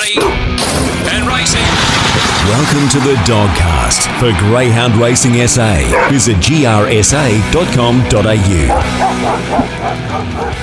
Ready and racing. Welcome to the Dogcast for Greyhound Racing SA. Visit grsa.com.au.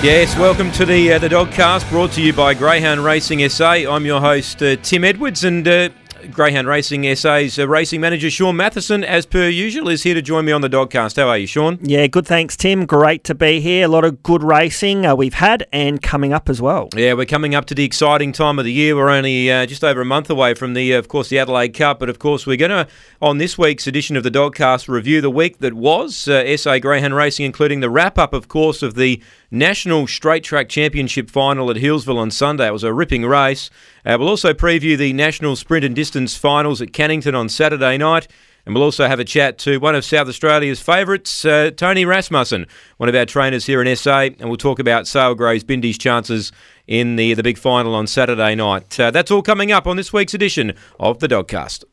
Yes, welcome to the uh, the Dogcast, brought to you by Greyhound Racing SA. I'm your host uh, Tim Edwards, and uh, Greyhound Racing SA's uh, racing manager Shaun Mathieson, as per usual, is here to join me on the Dogcast. How are you, Shaun? Yeah, good. Thanks, Tim. Great to be here. A lot of good racing uh, we've had and coming up as well. Yeah, we're coming up to the exciting time of the year. We're only uh, just over a month away from the, uh, of course, the Adelaide Cup, but of course we're going to on this week's edition of the Dogcast review the week that was uh, SA Greyhound Racing, including the wrap up, of course, of the National Straight Track Championship final at Healesville on Sunday. It was a ripping race. Uh, we'll also preview the National Sprint and Distance finals at Cannington on Saturday night. And we'll also have a chat to one of South Australia's favourites, uh, Tony Rasmussen, one of our trainers here in SA. And we'll talk about Sale Graze Bindi's chances in the, the big final on Saturday night. Uh, that's all coming up on this week's edition of the Dogcast.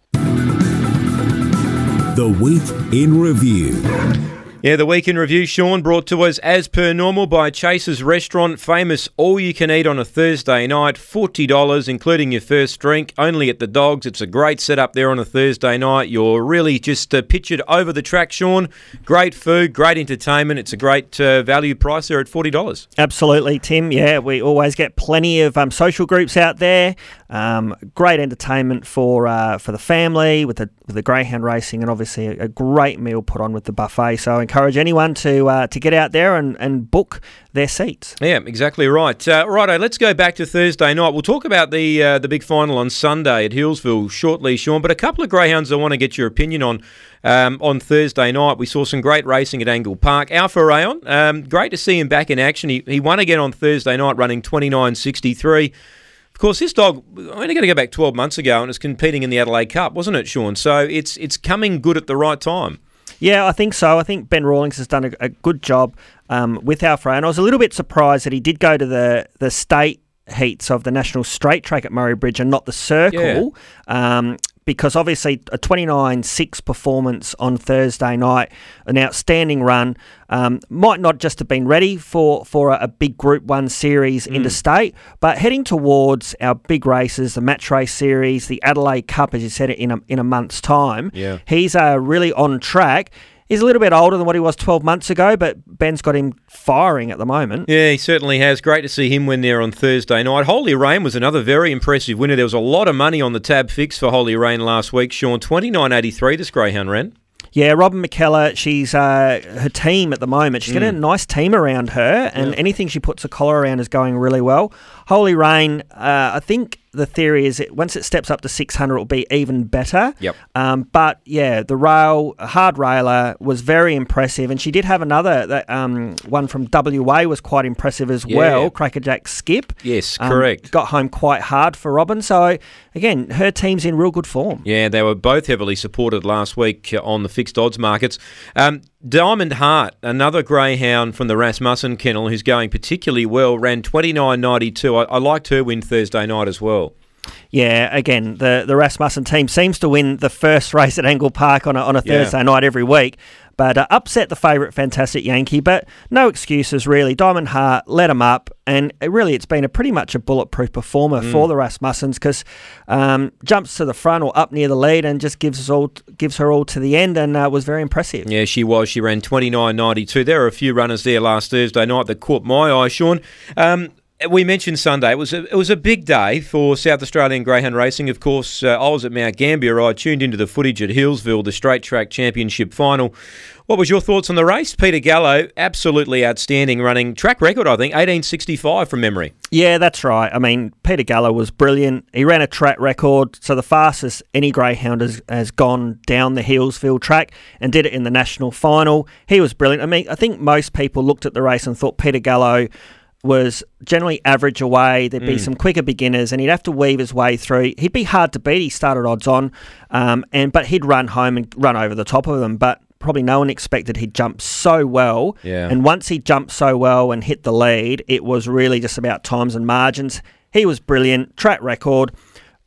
The Week in Review. Yeah, the week in review, Shaun, brought to us as per normal by Chase's Restaurant, famous all you can eat on a Thursday night, $40, including your first drink, only at the Dogs. It's a great setup there on a Thursday night. You're really just uh, pictured over the track, Shaun. Great food, great entertainment. It's a great uh, value price there at $40. Absolutely, Tim. Yeah, we always get plenty of um, social groups out there. Um, great entertainment for uh, for the family with the with the greyhound racing, and obviously a, a, great meal put on with the buffet. So I encourage anyone to uh, to get out there and, and book their seats. Yeah, exactly right. Uh, righto, let's go back to Thursday night. We'll talk about the uh, the big final on Sunday at Healesville shortly, Shaun. But a couple of greyhounds I want to get your opinion on. Um, on Thursday night, we saw some great racing at Angle Park. Alpha Rayon, um, great to see him back in action. He, he won again on Thursday night, running 29.63. Of course, this dog only going to go back 12 months ago and was competing in the Adelaide Cup, wasn't it, Shaun? So it's it's coming good at the right time. Yeah, I think so. I think Ben Rawlings has done a, a good job um, with Alpha, and I was a little bit surprised that he did go to the the state heats of the national straight track at Murray Bridge and not the circle. Yeah. Um, because obviously a 29-6 performance on Thursday night, an outstanding run, um, might not just have been ready for, for a, a big Group 1 series mm. interstate, but heading towards our big races, the Match Race Series, the Adelaide Cup, as you said, it in a, in a month's time, yeah. he's uh, really on track. He's a little bit older than what he was 12 months ago, but Ben's got him firing at the moment. Yeah, he certainly has. Great to see him win there on Thursday night. Holy Rain was another very impressive winner. There was a lot of money on the tab fix for Holy Rain last week. Shaun, 29.83 this Greyhound ran. Yeah, Robin McKellar, she's uh, her team at the moment. She's mm. got a mm. nice team around her, and yeah. anything she puts a collar around is going really well. Holy Rain, uh, I think the theory is that once it steps up to 600, it'll be even better. Yep. Um, but yeah, the rail, hard railer was very impressive, and she did have another that um, one from WA was quite impressive as yeah. well. Crackerjack Skip. Yes, um, correct. Got home quite hard for Robin. So again, her team's in real good form. Yeah, they were both heavily supported last week on the fixed odds markets. Um, Diamond Heart, another greyhound from the Rasmussen kennel who's going particularly well, ran 29.92. I, I liked her win Thursday night as well. Yeah, again, the, the Rasmussen team seems to win the first race at Angle Park on a, on a Thursday yeah. night every week but uh, upset the favourite Fantastic Yankee. But no excuses really. Diamond Heart let him up, and it really it's been a pretty much a bulletproof performer mm. for the Rasmussens because um, jumps to the front or up near the lead and just gives us all gives her all to the end, and uh, was very impressive. Yeah, she was. She ran twenty nine ninety two. There were a few runners there last Thursday night that caught my eye, Sean. Um, we mentioned Sunday. It was a, it was a big day for South Australian greyhound racing. Of course, uh, I was at Mount Gambier. I tuned into the footage at Healesville, the straight track championship final. What was your thoughts on the race? Peter Gallo, absolutely outstanding running track record, I think, 1865 from memory. Yeah, that's right. I mean, Peter Gallo was brilliant. He ran a track record, so the fastest any greyhound has, has gone down the Healesville track and did it in the national final. He was brilliant. I mean, I think most people looked at the race and thought Peter Gallo was generally average away. There'd be mm. some quicker beginners, and he'd have to weave his way through. He'd be hard to beat. He started odds on, um, and but he'd run home and run over the top of them. But probably no one expected he'd jump so well. Yeah. And once he jumped so well and hit the lead, it was really just about times and margins. He was brilliant. Track record.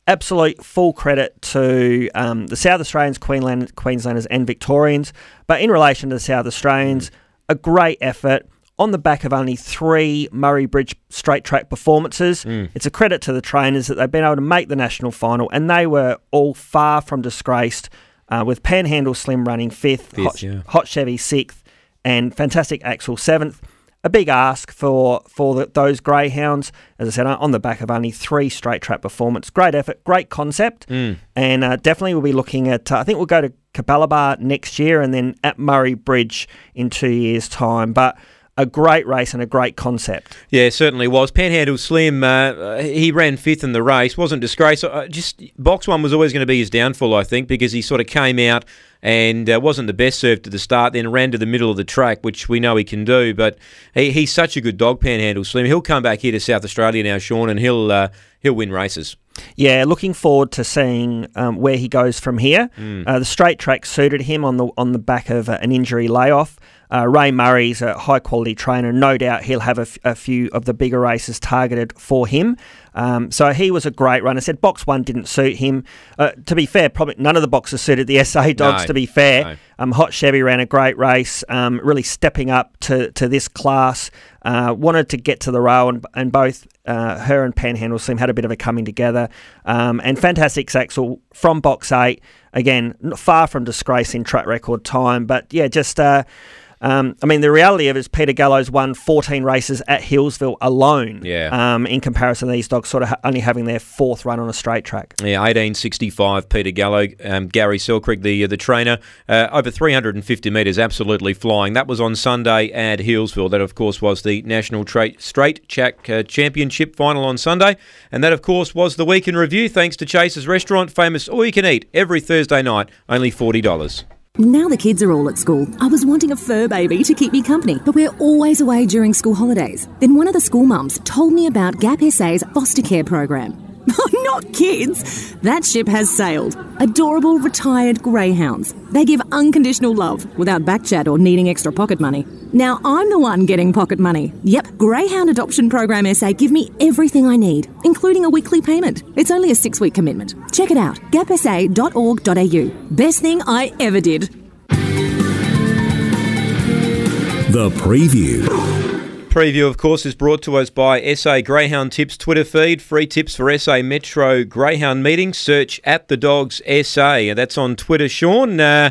Absolute full credit to um, the South Australians, Queensland, Queenslanders, and Victorians. But in relation to the South Australians, mm. a great effort on the back of only three Murray Bridge straight track performances. Mm. It's a credit to the trainers that they've been able to make the national final, and they were all far from disgraced. Uh, with Panhandle Slim running fifth, Fifth, Hot, yeah. Hot Chevy sixth, and Fantastic Axel seventh. A big ask for for the, those greyhounds, as I said, on the back of only three straight track performance. Great effort, great concept, Mm. and uh, definitely we'll be looking at. Uh, I think we'll go to Capalaba next year, and then at Murray Bridge in two years' time. But a great race and a great concept. Yeah, certainly was. Panhandle Slim, uh, he ran fifth in the race, wasn't disgraced. Uh, just box one was always going to be his downfall, I think, because he sort of came out and uh, wasn't the best served at the start, then ran to the middle of the track, which we know he can do. But he, he's such a good dog, Panhandle Slim. He'll come back here to South Australia now, Shaun, and he'll uh, he'll win races. Yeah, looking forward to seeing um, where he goes from here. Uh, the straight track suited him on the on the back of uh, an injury layoff. Uh, Ray Murray's a high quality trainer. No doubt he'll have a, f- a few of the bigger races targeted for him. Um, so he was a great runner. Said box one didn't suit him. Uh, to be fair, probably none of the boxes suited the SA dogs. No, to be fair, no. um, Hot Chevy ran a great race, um, really stepping up to, to this class. Uh, wanted to get to the rail, and, and both uh, her and Panhandle Slim had a bit of a coming together. Um, and Fantastic Axel from box eight, again, far from disgrace in track record time, but yeah, just. Uh, um, I mean, the reality of it is Peter Gallo's won 14 races at Healesville alone. Yeah. Um, in comparison to these dogs sort of ha- only having their fourth run on a straight track. Yeah, 1865, Peter Gallo, um, Gary Selkirk, the the trainer, uh, over 350 metres, absolutely flying. That was on Sunday at Healesville. That, of course, was the National Tra- Straight Track uh, Championship final on Sunday. And that, of course, was the week in review, thanks to Chase's Restaurant, famous all you can eat every Thursday night, only $40. Now the kids are all at school. I was wanting a fur baby to keep me company, but we're always away during school holidays. Then one of the school mums told me about Gap SA's foster care program. Not kids! That ship has sailed. Adorable retired greyhounds. They give unconditional love without backchat or needing extra pocket money. Now I'm the one getting pocket money. Yep, Greyhound Adoption Program SA give me everything I need, including a weekly payment. It's only a six week commitment. Check it out, gapsa.org.au. Best thing I ever did. The preview. Preview, of course, is brought to us by SA Greyhound Tips Twitter feed. Free tips for SA Metro Greyhound meetings. Search at the Dogs SA. That's on Twitter. Shaun, uh,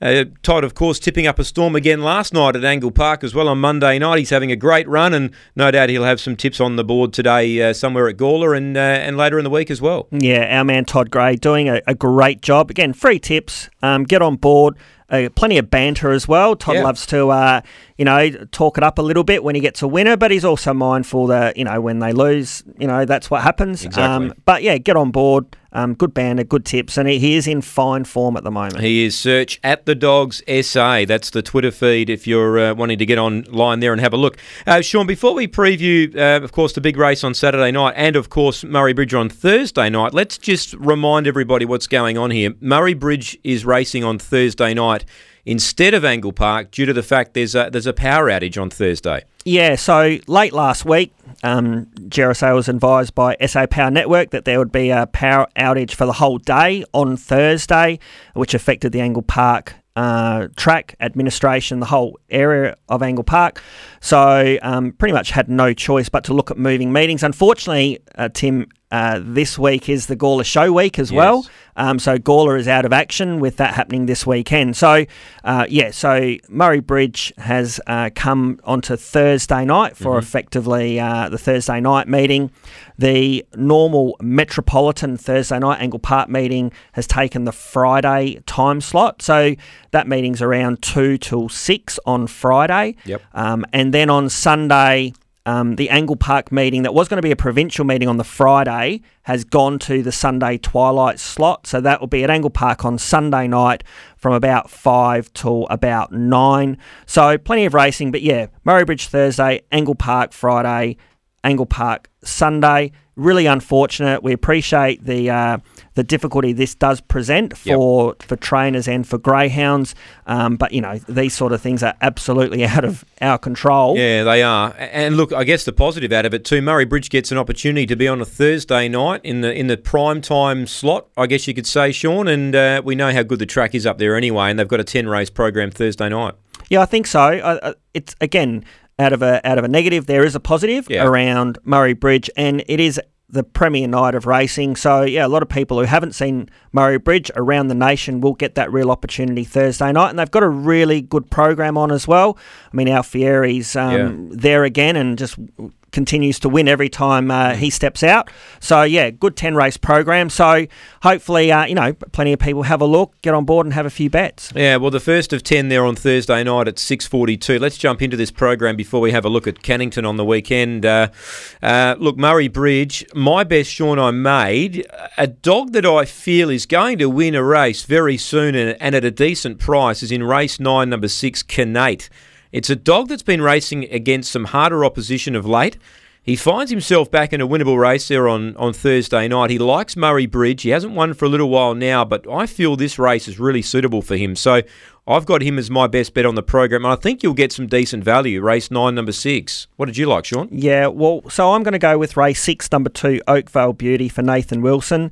uh, Todd, of course, tipping up a storm again last night at Angle Park as well on Monday night. He's having a great run, and no doubt he'll have some tips on the board today uh, somewhere at Gawler and uh, and later in the week as well. Yeah, our man Todd Gray doing a, a great job. Again, free tips. Um, get on board. Uh, plenty of banter as well. Todd Yeah. loves to, uh, you know, talk it up a little bit when he gets a winner, but he's also mindful that, you know, when they lose, you know, that's what happens. Exactly. Um, but yeah, get on board. Um, good banter, good tips, and he, he is in fine form at the moment. He is search at the Dogs SA. That's the Twitter feed if you're uh, wanting to get online there and have a look. Uh, Shaun, before we preview, uh, of course, the big race on Saturday night and, of course, Murray Bridge on Thursday night, let's just remind everybody what's going on here. Murray Bridge is racing on Thursday night instead of Angle Park due to the fact there's a, there's a power outage on Thursday. Yeah, so late last week, um, was advised by SA Power Network that there would be a power outage for the whole day on Thursday, which affected the Angle Park uh, track administration, the whole area of Angle Park. So um, pretty much had no choice but to look at moving meetings. Unfortunately, uh, Tim, uh, this week is the Gawler Show Week as well. Um, so Gawler is out of action with that happening this weekend. So, uh, yeah, so Murray Bridge has uh, come onto Thursday night for effectively uh, the Thursday night meeting. The normal Metropolitan Thursday night Angle Park meeting has taken the Friday time slot. So that meeting's around 2 till 6 on Friday. Yep. Um, and then on Sunday, um, the Angle Park meeting that was going to be a provincial meeting on the Friday has gone to the Sunday twilight slot. So that will be at Angle Park on Sunday night from about 5 till about 9. So plenty of racing, but yeah, Murray Bridge Thursday, Angle Park Friday, Angle Park Sunday. Really unfortunate. We appreciate the uh, the difficulty this does present for for trainers and for greyhounds, um, but you know these sort of things are absolutely out of our control. Yeah, they are. And look, I guess the positive out of it too, Murray Bridge gets an opportunity to be on a Thursday night in the in the prime time slot. I guess you could say, Shaun. And uh, we know how good the track is up there anyway, and they've got a ten race program Thursday night. Yeah, I think so. Uh, it's again out of a out of a negative, there is a positive Yeah. around Murray Bridge, and it is the premier night of racing. So yeah, a lot of people who haven't seen Murray Bridge around the nation will get that real opportunity Thursday night, and they've got a really good program on as well. I mean, Alfieri's um, there again, and just continues to win every time uh, he steps out. So yeah, good ten race program. So hopefully, uh, you know, plenty of people have a look, get on board, and have a few bets. Yeah, well, the first of ten there on Thursday night at six forty-two. Let's jump into this program before we have a look at Cannington on the weekend. Uh, uh, look, Murray Bridge, my best Shaun I made a dog that I feel is going to win a race very soon and, and at a decent price is in race nine, number six, Canate. It's a dog that's been racing against some harder opposition of late. He finds himself back in a winnable race there on, on Thursday night. He likes Murray Bridge. He hasn't won for a little while now, but I feel this race is really suitable for him. So I've got him as my best bet on the program, and I think you'll get some decent value. Race nine, number six. What did you like, Shaun? Yeah, well, so I'm going to go with race six, number two, Oakvale Beauty for Nathan Wilson.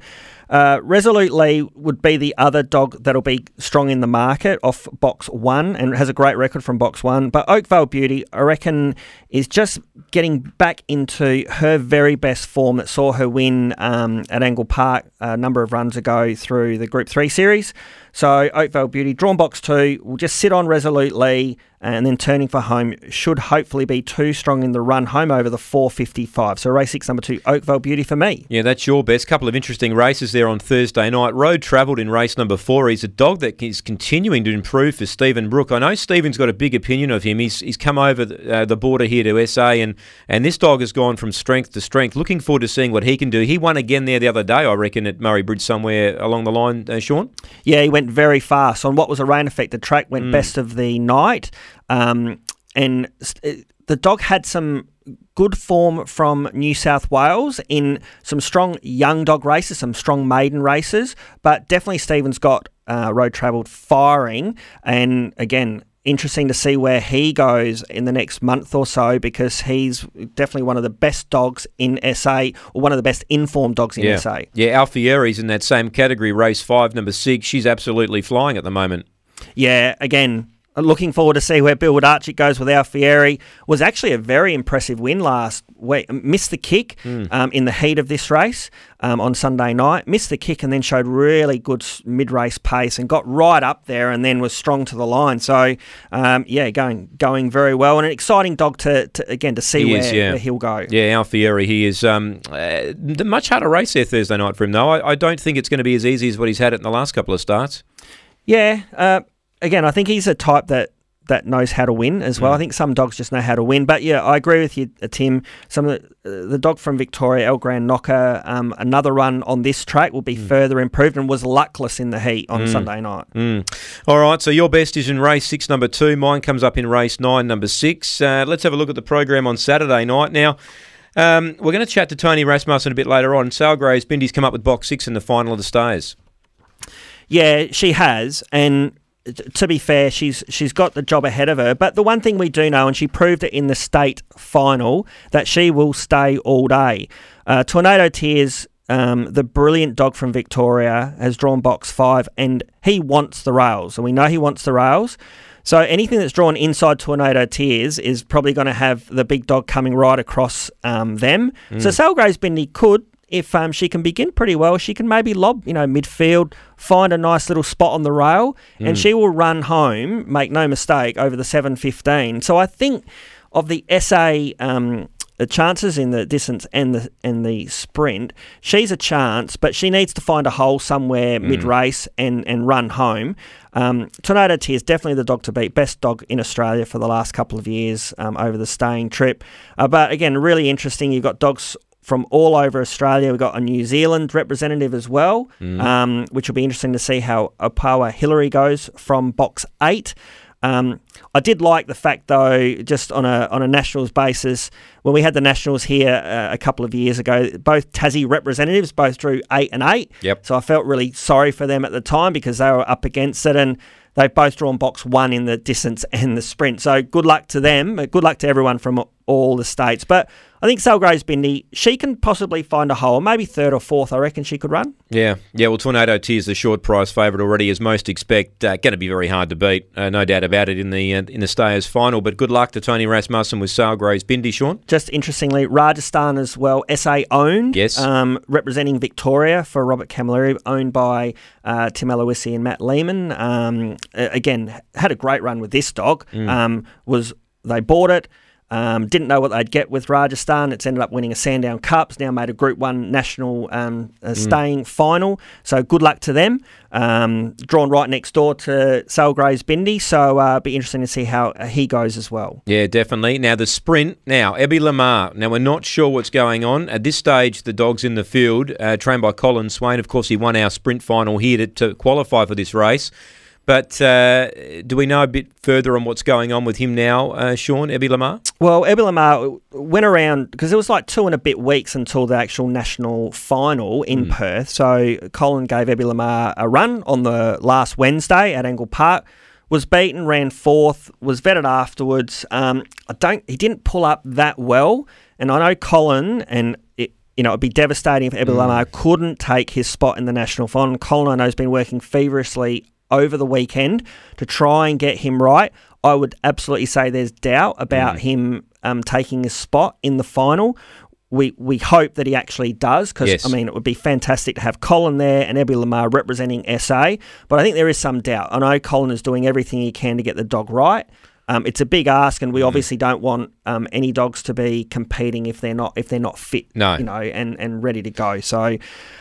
Uh, would be the other dog that'll be strong in the market off box one and has a great record from box one. But Oakvale Beauty, I reckon, is just getting back into her very best form that saw her win um, at Angle Park a number of runs ago through the Group 3 series. So Oakvale Beauty, drawn box two, will just sit on resolutely and then turning for home should hopefully be too strong in the run home over the 455. So race six, number two, Oakvale Beauty for me. Yeah, that's your best. Couple of interesting races there on Thursday night. Road travelled in race number four. He's a dog that is continuing to improve for Stephen Brook. I know Stephen's got a big opinion of him. He's, he's come over the, uh, the border here to SA, and, and this dog has gone from strength to strength. Looking forward to seeing what he can do. He won again there the other day, I reckon, at Murray Bridge somewhere along the line, uh, Shaun. Yeah, he went very fast on what was a rain affected track, Mm. went best of the night. Um, and st- the dog had some good form from New South Wales in some strong young dog races, some strong maiden races, but definitely Stephen's got uh, road travelled firing. And again, interesting to see where he goes in the next month or so because he's definitely one of the best dogs in SA or one of the best informed dogs in yeah. SA. Yeah, Alfieri's in that same category, race five, number six. She's absolutely flying at the moment. Yeah, again, looking forward to see where Bill Wodarchik goes with Alfieri. Was actually a very impressive win last week. Missed the kick um, in the heat of this race um, on Sunday night. Missed the kick and then showed really good mid-race pace and got right up there and then was strong to the line. So um, yeah, going going very well and an exciting dog to, to again to see He where, is, yeah. where he'll go. Yeah, Alfieri, he is um, uh, the much harder race there Thursday night for him, though. I, I don't think it's going to be as easy as what he's had it in the last couple of starts. Yeah. Uh, again, I think he's a type that that knows how to win as well. I think some dogs just know how to win. But yeah, I agree with you, uh, Tim. Some of the, uh, the dog from Victoria, El Grand Knocker, um, another run on this track will be further improved and was luckless in the heat on Sunday night. Mm. All right, so your best is in race six, number two. Mine comes up in race nine, number six. Uh, let's have a look at the program on Saturday night. Now, um, we're going to chat to Tony Rasmussen a bit later on. Sal Sale Graze Bindi's come up with box six in the final of the stays. Yeah, she has, and to be fair, she's she's got the job ahead of her. But the one thing we do know, and she proved it in the state final, that she will stay all day. Uh, Tornado Tears, um, the brilliant dog from Victoria, has drawn box five, and he wants the rails, and we know he wants the rails. So anything that's drawn inside Tornado Tears is probably going to have the big dog coming right across um, them. So Sale Graze Bindi could, if um, she can begin pretty well, she can maybe lob, you know, midfield, find a nice little spot on the rail, and she will run home, make no mistake, over the 7.15. So I think of the SA um, the chances in the distance and the and the sprint, she's a chance, but she needs to find a hole somewhere mid race and, and run home. Um, Tornado Tears definitely the dog to beat, best dog in Australia for the last couple of years um, over the staying trip. Uh, but again, really interesting. You've got dogs from all over Australia. We've got a New Zealand representative as well, um, which will be interesting to see how Opawa Hillary goes from box eight. Um, I did like the fact, though, just on a on a nationals basis, when we had the nationals here uh, a couple of years ago, both Tassie representatives both drew eight and eight. Yep. So I felt really sorry for them at the time because they were up against it, and they've both drawn box one in the distance and the sprint. So good luck to them. Good luck to everyone from all the states. But I think Sale Graze Bindi, she can possibly find a hole, maybe third or fourth. I reckon she could run. Yeah, yeah. Well, Tornado Tears the short price favourite already, as most expect. Uh, going to be very hard to beat, uh, no doubt about it in the uh, in the Stayers final. But good luck to Tony Rasmussen with Sale Graze Bindi, Shaun. Just interestingly, Rajasthan as well, SA owned. Yes. Um, representing Victoria for Robert Camilleri, owned by uh, Tim Aloisi and Matt Lehman. Um, again, had a great run with this dog. Mm. Um, was they bought it? Um, didn't know what they'd get with Rajasthan. It's ended up winning a Sandown Cup. It's now made a Group One national um, uh, staying final. So good luck to them. Um, drawn right next door to Sale Graze Bindi. So uh, be interesting to see how he goes as well. Yeah, definitely. Now the sprint. Now Ebby Lamar. Now we're not sure what's going on at this stage. The dog's in the field, uh, trained by Colin Swain. Of course, he won our sprint final here to, to qualify for this race. But uh, do we know a bit further on what's going on with him now, uh, Shaun, Ebby Lamar? Well, Ebby Lamar went around because it was like two and a bit weeks until the actual national final in Perth. So Colin gave Ebby Lamar a run on the last Wednesday at Angle Park. Was beaten, ran fourth, was vetted afterwards. Um, I don't. He didn't pull up that well, and I know Colin and. It, you know, it'd be devastating if Ebby Lamar couldn't take his spot in the national final. Colin, I know, has been working feverishly over the weekend to try and get him right. I would absolutely say there's doubt about him um, taking his spot in the final. We we hope that he actually does because Yes. I mean it would be fantastic to have Colin there and Ebby Lamar representing SA. But I think there is some doubt. I know Colin is doing everything he can to get the dog right. Um, it's a big ask, and we Mm-hmm. obviously don't want um, any dogs to be competing if they're not if they're not fit, No. you know, and, and ready to go. So,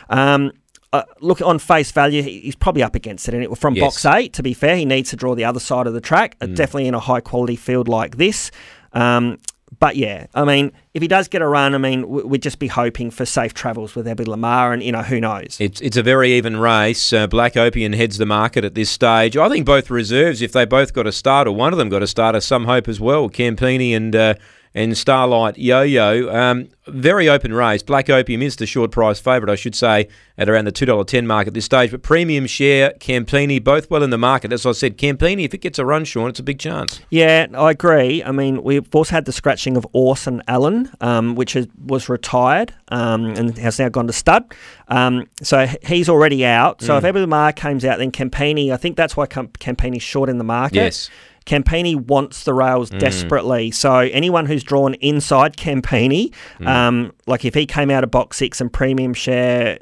um, uh, look on face value, he's probably up against it. And from Yes. box eight, to be fair, he needs to draw the other side of the track. uh, Mm. Definitely in a high quality field like this. Um, but yeah, I mean, if he does get a run, I mean, we'd just be hoping for safe travels with Ebby Lamar, and you know, who knows? It's it's a very even race. Uh, Black Opium heads the market at this stage. I think both reserves, if they both got a start or one of them got a start, are some hope as well. Campini and uh, and Starlight Yo-Yo. Um, very open race. Black Opium is the short price favourite, I should say, at around the two dollar ten mark at this stage. But Premium Share, Campini, both well in the market. As I said, Campini, if it gets a run, Shaun, it's a big chance. Yeah, I agree. I mean, we've also had the scratching of Orson Allen, um, which is, was retired um, and has now gone to stud. Um, so he's already out. So if Ebby Lamar comes out, then Campini, I think that's why Cam- Campini's short in the market. Yes. Campini wants the rails desperately. So anyone who's drawn inside Campini, um, like if he came out of box six and premium share,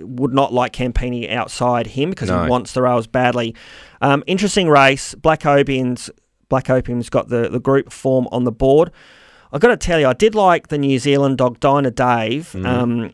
would not like Campini outside him because No. he wants the rails badly. Um, interesting race. Black Opium's Black Opium's got the, the group form on the board. I've got to tell you, I did like the New Zealand dog Dinah Dave. Um,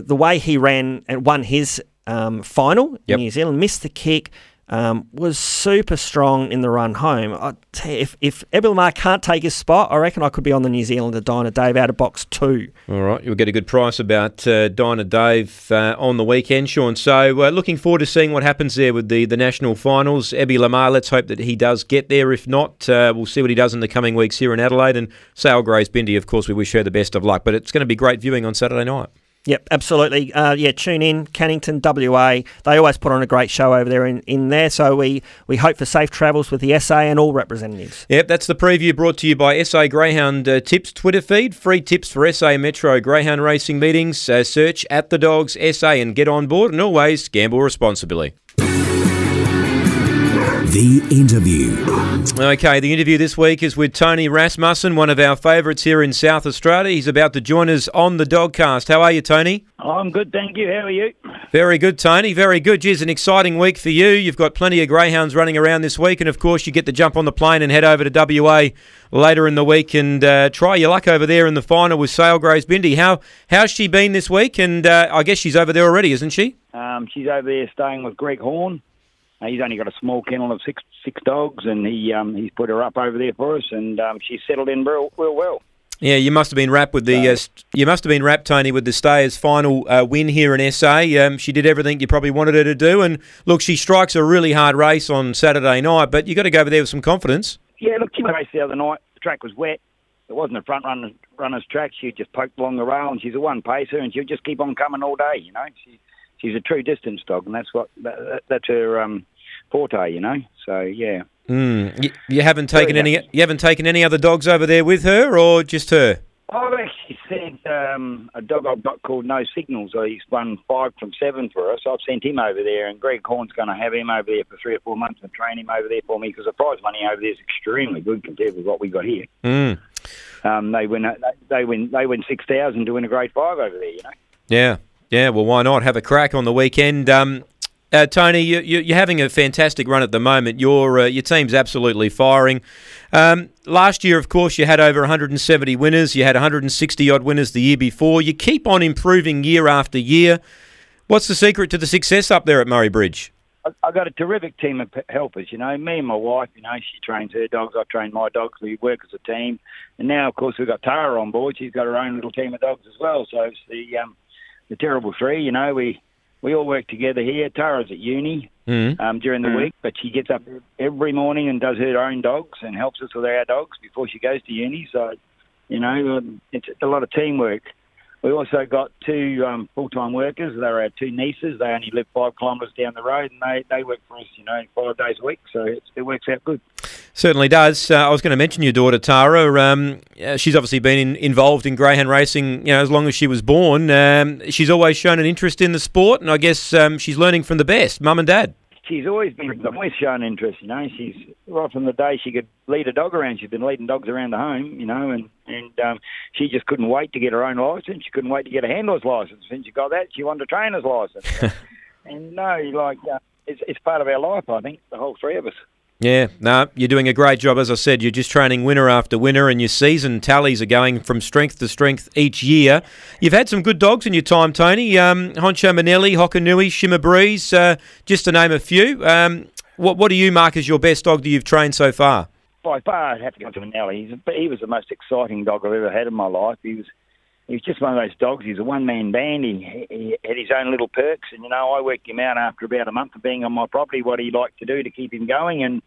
the way he ran and won his um, final Yep. in New Zealand, missed the kick, um, was super strong in the run home. I tell you, if if Ebby Lamar can't take his spot, I reckon I could be on the New Zealander Dinah Dave out of box two. All right, you'll get a good price about uh, Dinah Dave uh, on the weekend, Shaun. So, uh, looking forward to seeing what happens there with the, the national finals. Ebby Lamar, let's hope that he does get there. If not, uh, we'll see what he does in the coming weeks here in Adelaide. And Sale Graze Bindi, of course, we wish her the best of luck. But it's going to be great viewing on Saturday night. Yep, absolutely. Uh, yeah, tune in, Cannington, WA. They always put on a great show over there in, in there. So we, we hope for safe travels with the SA and all representatives. Yep, that's the preview brought to you by SA Greyhound uh, Tips Twitter feed. Free tips for SA Metro Greyhound racing meetings. Uh, search at the dogs SA and get on board. And always gamble responsibly. The interview. Okay, the interview this week is with Tony Rasmussen, one of our favourites here in South Australia. He's about to join us on the Dogcast. How are you, Tony? I'm good, thank you. How are you? Very good, Tony. Very good. Geez, an exciting week for you. You've got plenty of greyhounds running around this week, and of course, you get to jump on the plane and head over to WA later in the week and uh, try your luck over there in the final with Sale Graze Bindi. How how's she been this week? And uh, I guess she's over there already, isn't she? Um, she's over there staying with Greg Horn. Uh, he's only got a small kennel of six six dogs, and he um, he's put her up over there for us, and um, she's settled in real, real well. Yeah, you must have been rapt with the. Uh, you must have been rapt, Tony, with the Stayers' final uh, win here in SA. Um, she did everything you probably wanted her to do, and look, she strikes a really hard race on Saturday night. But you got to go over there with some confidence. Yeah, look, she raced the other night. The track was wet. It wasn't a front runner, runner's track. She just poked along the rail, and she's a one pacer, and she'll just keep on coming all day. You know, she, she's a true distance dog, and that's what that, that- that's her um, forte. You know, so yeah, Mm. You, you haven't taken any. You haven't taken any other dogs over there with her, or just her? I've actually sent um, a dog I've got called No Signals. He's won five from seven for us. I've sent him over there, and Greg Horn's going to have him over there for three or four months and train him over there for me because the prize money over there is extremely good compared with what we got here. Mm. Um, they win. They win. They win six thousand to win a grade five over there. You know. Yeah, yeah. Well, why not have a crack on the weekend? Um, uh, Tony, you, you, are having a fantastic run at the moment. Your uh, your team's absolutely firing. Um, last year, of course, you had over 170 winners. You had 160 odd winners the year before. You keep on improving year after year. What's the secret to the success up there at Murray Bridge? I've got a terrific team of helpers. You know, me and my wife. You know, she trains her dogs. I train my dogs. We work as a team. And now, of course, we've got Tara on board. She's got her own little team of dogs as well. So it's the um, the terrible three. You know, we we all work together here. Tara's at uni mm um, during the mm week, but she gets up every morning and does her own dogs and helps us with our dogs before she goes to uni. So, you know, um, it's a lot of teamwork. We also got two um, full-time workers. They're our two nieces. They only live five kilometres down the road, and they, they work for us, you know, five days a week. So it works out good. Certainly does. Uh, I was going to mention your daughter Tara. Um, she's obviously been in, involved in greyhound racing, you know, as long as she was born. Um, she's always shown an interest in the sport, and I guess um, she's learning from the best, mum and dad she's always been always shown interest. You know, she's right from the day she could lead a dog around. She's been leading dogs around the home. You know, and and um, she just couldn't wait to get her own license. She couldn't wait to get a handler's license. Since she got that, she wanted a trainer's license. and no, like uh, it's it's part of our life. I think the whole three of us. Yeah, no, you're doing a great job. As I said, you're just training winner after winner, and your season tallies are going from strength to strength each year. You've had some good dogs in your time, Tony. Um, Honcho Manelli, Hokanui, Shimmer Breeze, uh, just to name a few. Um, what, what do you mark as your best dog that you've trained so far? By far, I'd have to go to Manelli. he was the most exciting dog I've ever had in my life. He was he was just one of those dogs. He's a one man band. He, he had his own little perks, and you know, I worked him out after about a month of being on my property what he liked to do to keep him going, and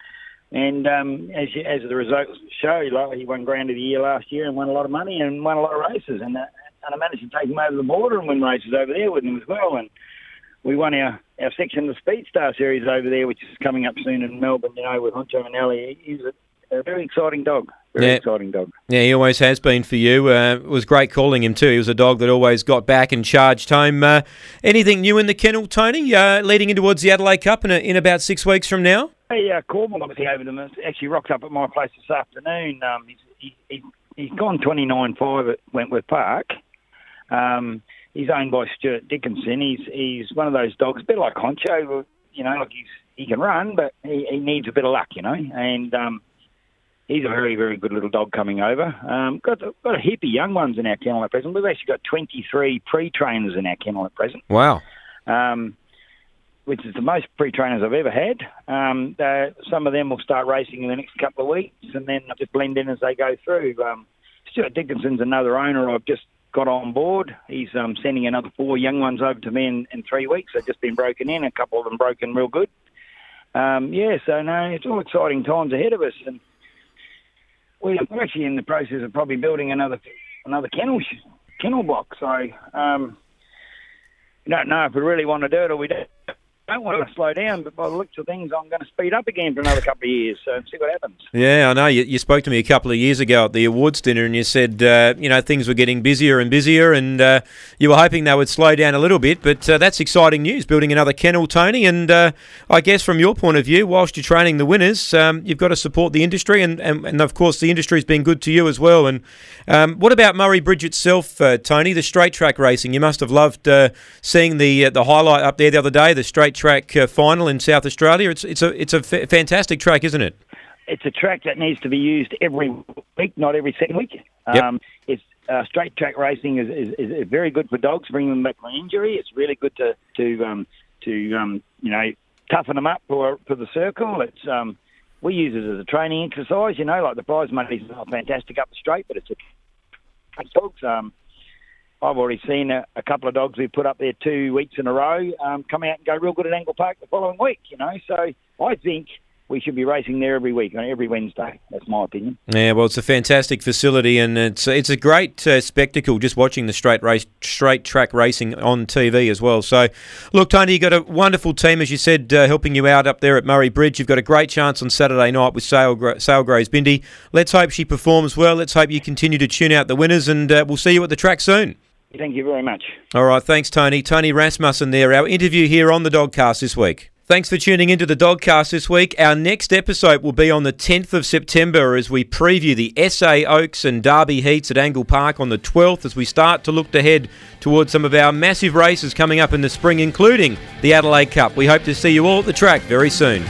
and um, as as the results show, he won Grand of the Year last year and won a lot of money and won a lot of races, and uh, and I managed to take him over the border and win races over there with him as well, and we won our, our section of the Speed Star Series over there, which is coming up soon in Melbourne. You know, with Honcho Manelli, he's a a very exciting dog. Very yeah. exciting dog. Yeah, he always has been for you. Uh, it was great calling him too. He was a dog that always got back and charged home. Uh, anything new in the kennel, Tony? Uh, leading in towards the Adelaide Cup in, a, in about six weeks from now. Hey, uh, Corbin obviously over them. Actually, rocked up at my place this afternoon. Um, he's, he, he, he's gone twenty nine five at Wentworth Park. Um, he's owned by Stuart Dickinson. He's he's one of those dogs, a bit like Honcho. You know, like he's he can run, but he, he needs a bit of luck. You know, and um, he's a very, very good little dog coming over. Um, got got a heap of young ones in our kennel at present. We've actually got 23 pre-trainers in our kennel at present. Wow. Um, which is the most pre-trainers I've ever had. Um, some of them will start racing in the next couple of weeks, and then just blend in as they go through. Um, Stuart Dickinson's another owner I've just got on board. He's um, sending another four young ones over to me in, in three weeks. They've just been broken in, a couple of them broken real good. Um, yeah, so no, it's all exciting times ahead of us, and we're actually in the process of probably building another another kennel kennel block. So um, we don't know if we really want to do it or we don't don't want to slow down, but by the looks of things, I'm going to speed up again for another couple of years. So see what happens. Yeah, I know. You, you spoke to me a couple of years ago at the awards dinner, and you said uh, you know things were getting busier and busier, and uh, you were hoping they would slow down a little bit. But uh, that's exciting news. Building another kennel, Tony, and uh, I guess from your point of view, whilst you're training the winners, um, you've got to support the industry, and, and, and of course the industry's been good to you as well. And um, what about Murray Bridge itself, uh, Tony? The straight track racing. You must have loved uh, seeing the the highlight up there the other day, the straight track final final in South Australia. It's it's a it's a f- fantastic track, isn't it? It's a track that needs to be used every week, not every second week. Yep. Um, it's uh, straight track racing is, is, is, very good for dogs, bring them back from injury. It's really good to to um, to um, you know toughen them up for for the circle. It's um, we use it as a training exercise. You know, like the prize money is not fantastic up the straight, but it's a dogs. Um, I've already seen a, a, couple of dogs we put up there two weeks in a row um, come out and go real good at Angle Park the following week. You know, so I think we should be racing there every week, every Wednesday. That's my opinion. Yeah, well, it's a fantastic facility, and it's it's a great uh, spectacle just watching the straight race, straight track racing on TV as well. So, look, Tony, you've got a wonderful team, as you said, uh, helping you out up there at Murray Bridge. You've got a great chance on Saturday night with Sale, Sale Graze Bindi. Let's hope she performs well. Let's hope you continue to tune out the winners, and uh, we'll see you at the track soon. Thank you very much. All right, thanks, Tony. Tony Rasmussen there, our interview here on the Dogcast this week. Thanks for tuning into the Dogcast this week. Our next episode will be on the 10th of September as we preview the SA Oaks and Derby heats at Angle Park on the 12th as we start to look ahead towards some of our massive races coming up in the spring, including the Adelaide Cup. We hope to see you all at the track very soon.